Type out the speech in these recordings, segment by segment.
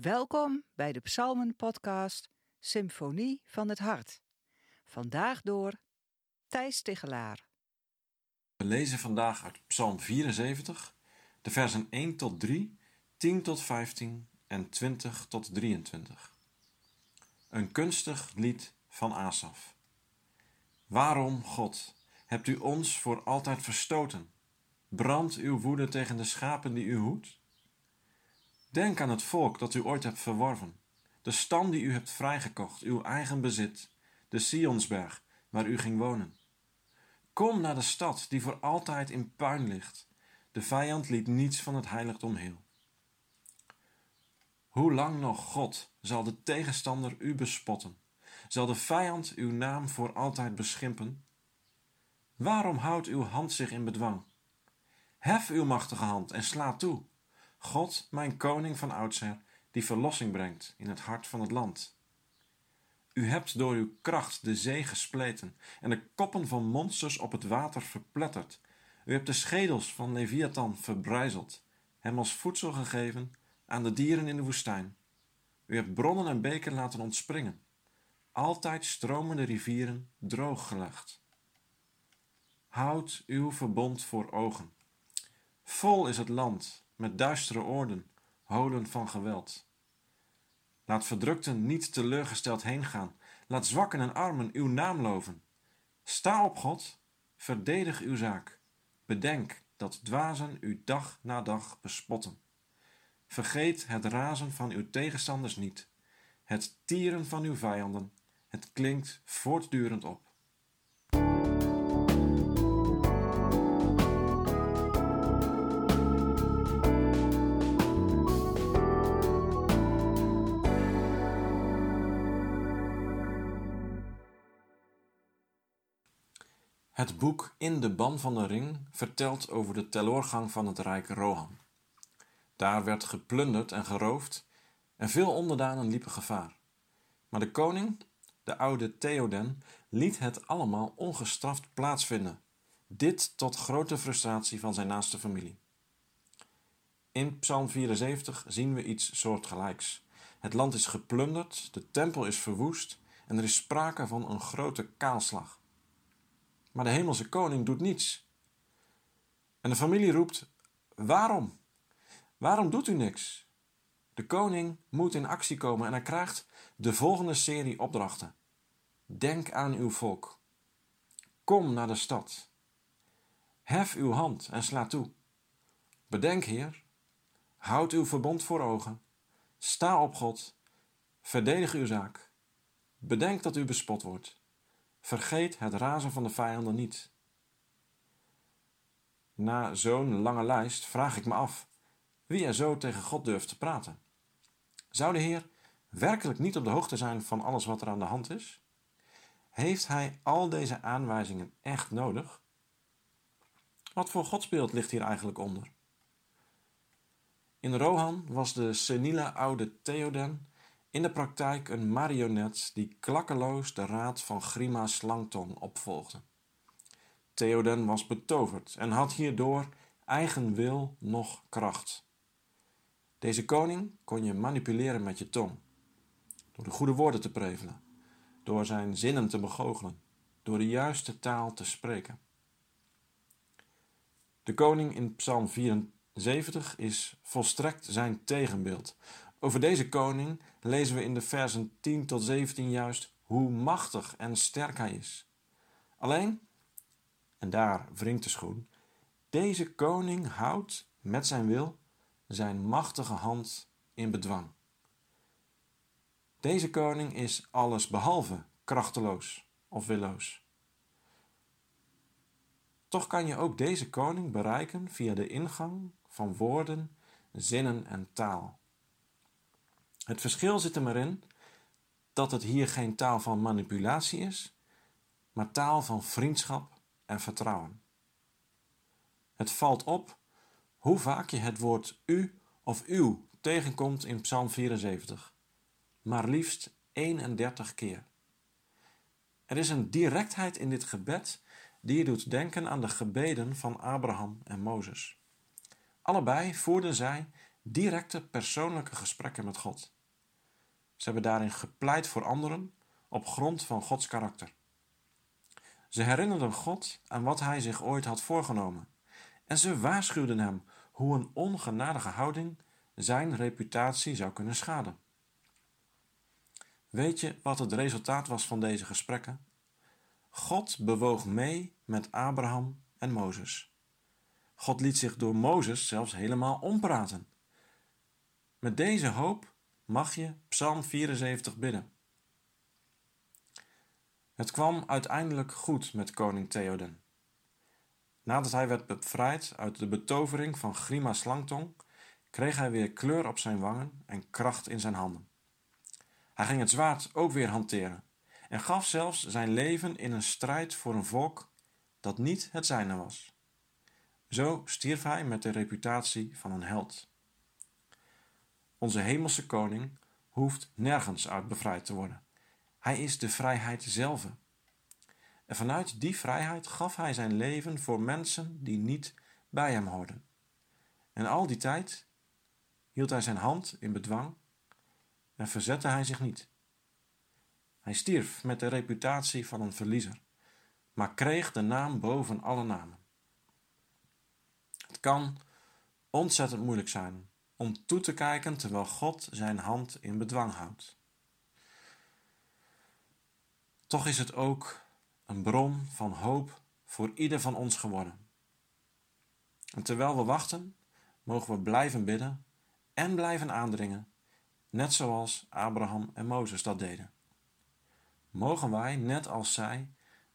Welkom bij de Psalmen-podcast Symfonie van het Hart. Vandaag door Thijs Tigelaar. We lezen vandaag uit Psalm 74, de versen 1 tot 3, 10 tot 15 en 20 tot 23. Een kunstig lied van Asaf. Waarom, God, hebt u ons voor altijd verstoten? Brandt uw woede tegen de schapen die u hoedt? Denk aan het volk dat u ooit hebt verworven, de stam die u hebt vrijgekocht, uw eigen bezit, de Sionsberg waar u ging wonen. Kom naar de stad die voor altijd in puin ligt. De vijand liet niets van het heiligdom heel. Hoe lang nog, God, zal de tegenstander u bespotten? Zal de vijand uw naam voor altijd beschimpen? Waarom houdt uw hand zich in bedwang? Hef uw machtige hand en sla toe. God, mijn koning van oudsher, die verlossing brengt in het hart van het land. U hebt door uw kracht de zee gespleten en de koppen van monsters op het water verpletterd. U hebt de schedels van Leviathan verbrijzeld, hem als voedsel gegeven aan de dieren in de woestijn. U hebt bronnen en beken laten ontspringen, altijd stromende rivieren drooggelegd. Houd uw verbond voor ogen. Vol is het land met duistere oorden, holen van geweld. Laat verdrukten niet teleurgesteld heengaan. Laat zwakken en armen uw naam loven. Sta op God, verdedig uw zaak. Bedenk dat dwazen u dag na dag bespotten. Vergeet het razen van uw tegenstanders niet, het tieren van uw vijanden. Het klinkt voortdurend op. Het boek In de Ban van de Ring vertelt over de teloorgang van het rijk Rohan. Daar werd geplunderd en geroofd en veel onderdanen liepen gevaar. Maar de koning, de oude Theoden, liet het allemaal ongestraft plaatsvinden. Dit tot grote frustratie van zijn naaste familie. In Psalm 74 zien we iets soortgelijks. Het land is geplunderd, de tempel is verwoest en er is sprake van een grote kaalslag. Maar de hemelse koning doet niets. En de familie roept: Waarom? Waarom doet u niks? De koning moet in actie komen en hij krijgt de volgende serie opdrachten. Denk aan uw volk. Kom naar de stad. Hef uw hand en sla toe. Bedenk, Heer, houd uw verbond voor ogen. Sta op God. Verdedig uw zaak. Bedenk dat u bespot wordt. Vergeet het razen van de vijanden niet. Na zo'n lange lijst vraag ik me af wie er zo tegen God durft te praten. Zou de Heer werkelijk niet op de hoogte zijn van alles wat er aan de hand is? Heeft Hij al deze aanwijzingen echt nodig? Wat voor godsbeeld ligt hier eigenlijk onder? In Rohan was de seniele oude Theoden in de praktijk een marionet die klakkeloos de raad van Grima Slangtong opvolgde. Theoden was betoverd en had hierdoor eigen wil nog kracht. Deze koning kon je manipuleren met je tong, door de goede woorden te prevelen, door zijn zinnen te begoochelen, door de juiste taal te spreken. De koning in Psalm 74 is volstrekt zijn tegenbeeld, over deze koning lezen we in de versen 10 tot 17 juist hoe machtig en sterk hij is. Alleen, en daar wringt de schoen, deze koning houdt met zijn wil zijn machtige hand in bedwang. Deze koning is alles behalve krachteloos of willoos. Toch kan je ook deze koning bereiken via de ingang van woorden, zinnen en taal. Het verschil zit er maar in dat het hier geen taal van manipulatie is, maar taal van vriendschap en vertrouwen. Het valt op hoe vaak je het woord u of uw tegenkomt in Psalm 74, maar liefst 31 keer. Er is een directheid in dit gebed die je doet denken aan de gebeden van Abraham en Mozes. Allebei voerden zij directe persoonlijke gesprekken met God. Ze hebben daarin gepleit voor anderen op grond van Gods karakter. Ze herinnerden God aan wat hij zich ooit had voorgenomen en ze waarschuwden hem hoe een ongenadige houding zijn reputatie zou kunnen schaden. Weet je wat het resultaat was van deze gesprekken? God bewoog mee met Abraham en Mozes. God liet zich door Mozes zelfs helemaal ompraten. Met deze hoop mag je Psalm 74 bidden. Het kwam uiteindelijk goed met koning Theoden. Nadat hij werd bevrijd uit de betovering van Grima Slangtong, kreeg hij weer kleur op zijn wangen en kracht in zijn handen. Hij ging het zwaard ook weer hanteren en gaf zelfs zijn leven in een strijd voor een volk dat niet het zijne was. Zo stierf hij met de reputatie van een held. Onze hemelse koning hoeft nergens uit bevrijd te worden. Hij is de vrijheid zelf. En vanuit die vrijheid gaf hij zijn leven voor mensen die niet bij hem hoorden. En al die tijd hield hij zijn hand in bedwang en verzette hij zich niet. Hij stierf met de reputatie van een verliezer, maar kreeg de naam boven alle namen. Het kan ontzettend moeilijk zijn om toe te kijken terwijl God zijn hand in bedwang houdt. Toch is het ook een bron van hoop voor ieder van ons geworden. En terwijl we wachten, mogen we blijven bidden en blijven aandringen, net zoals Abraham en Mozes dat deden. Mogen wij, net als zij,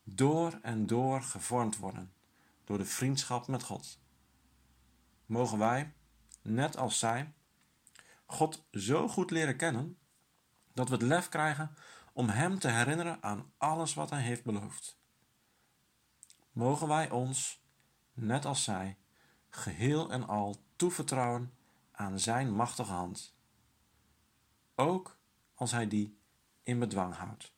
door en door gevormd worden door de vriendschap met God. Mogen wij, net als zij, God zo goed leren kennen dat we het lef krijgen om Hem te herinneren aan alles wat Hij heeft beloofd. Mogen wij ons, net als zij, geheel en al toevertrouwen aan Zijn machtige hand, ook als Hij die in bedwang houdt.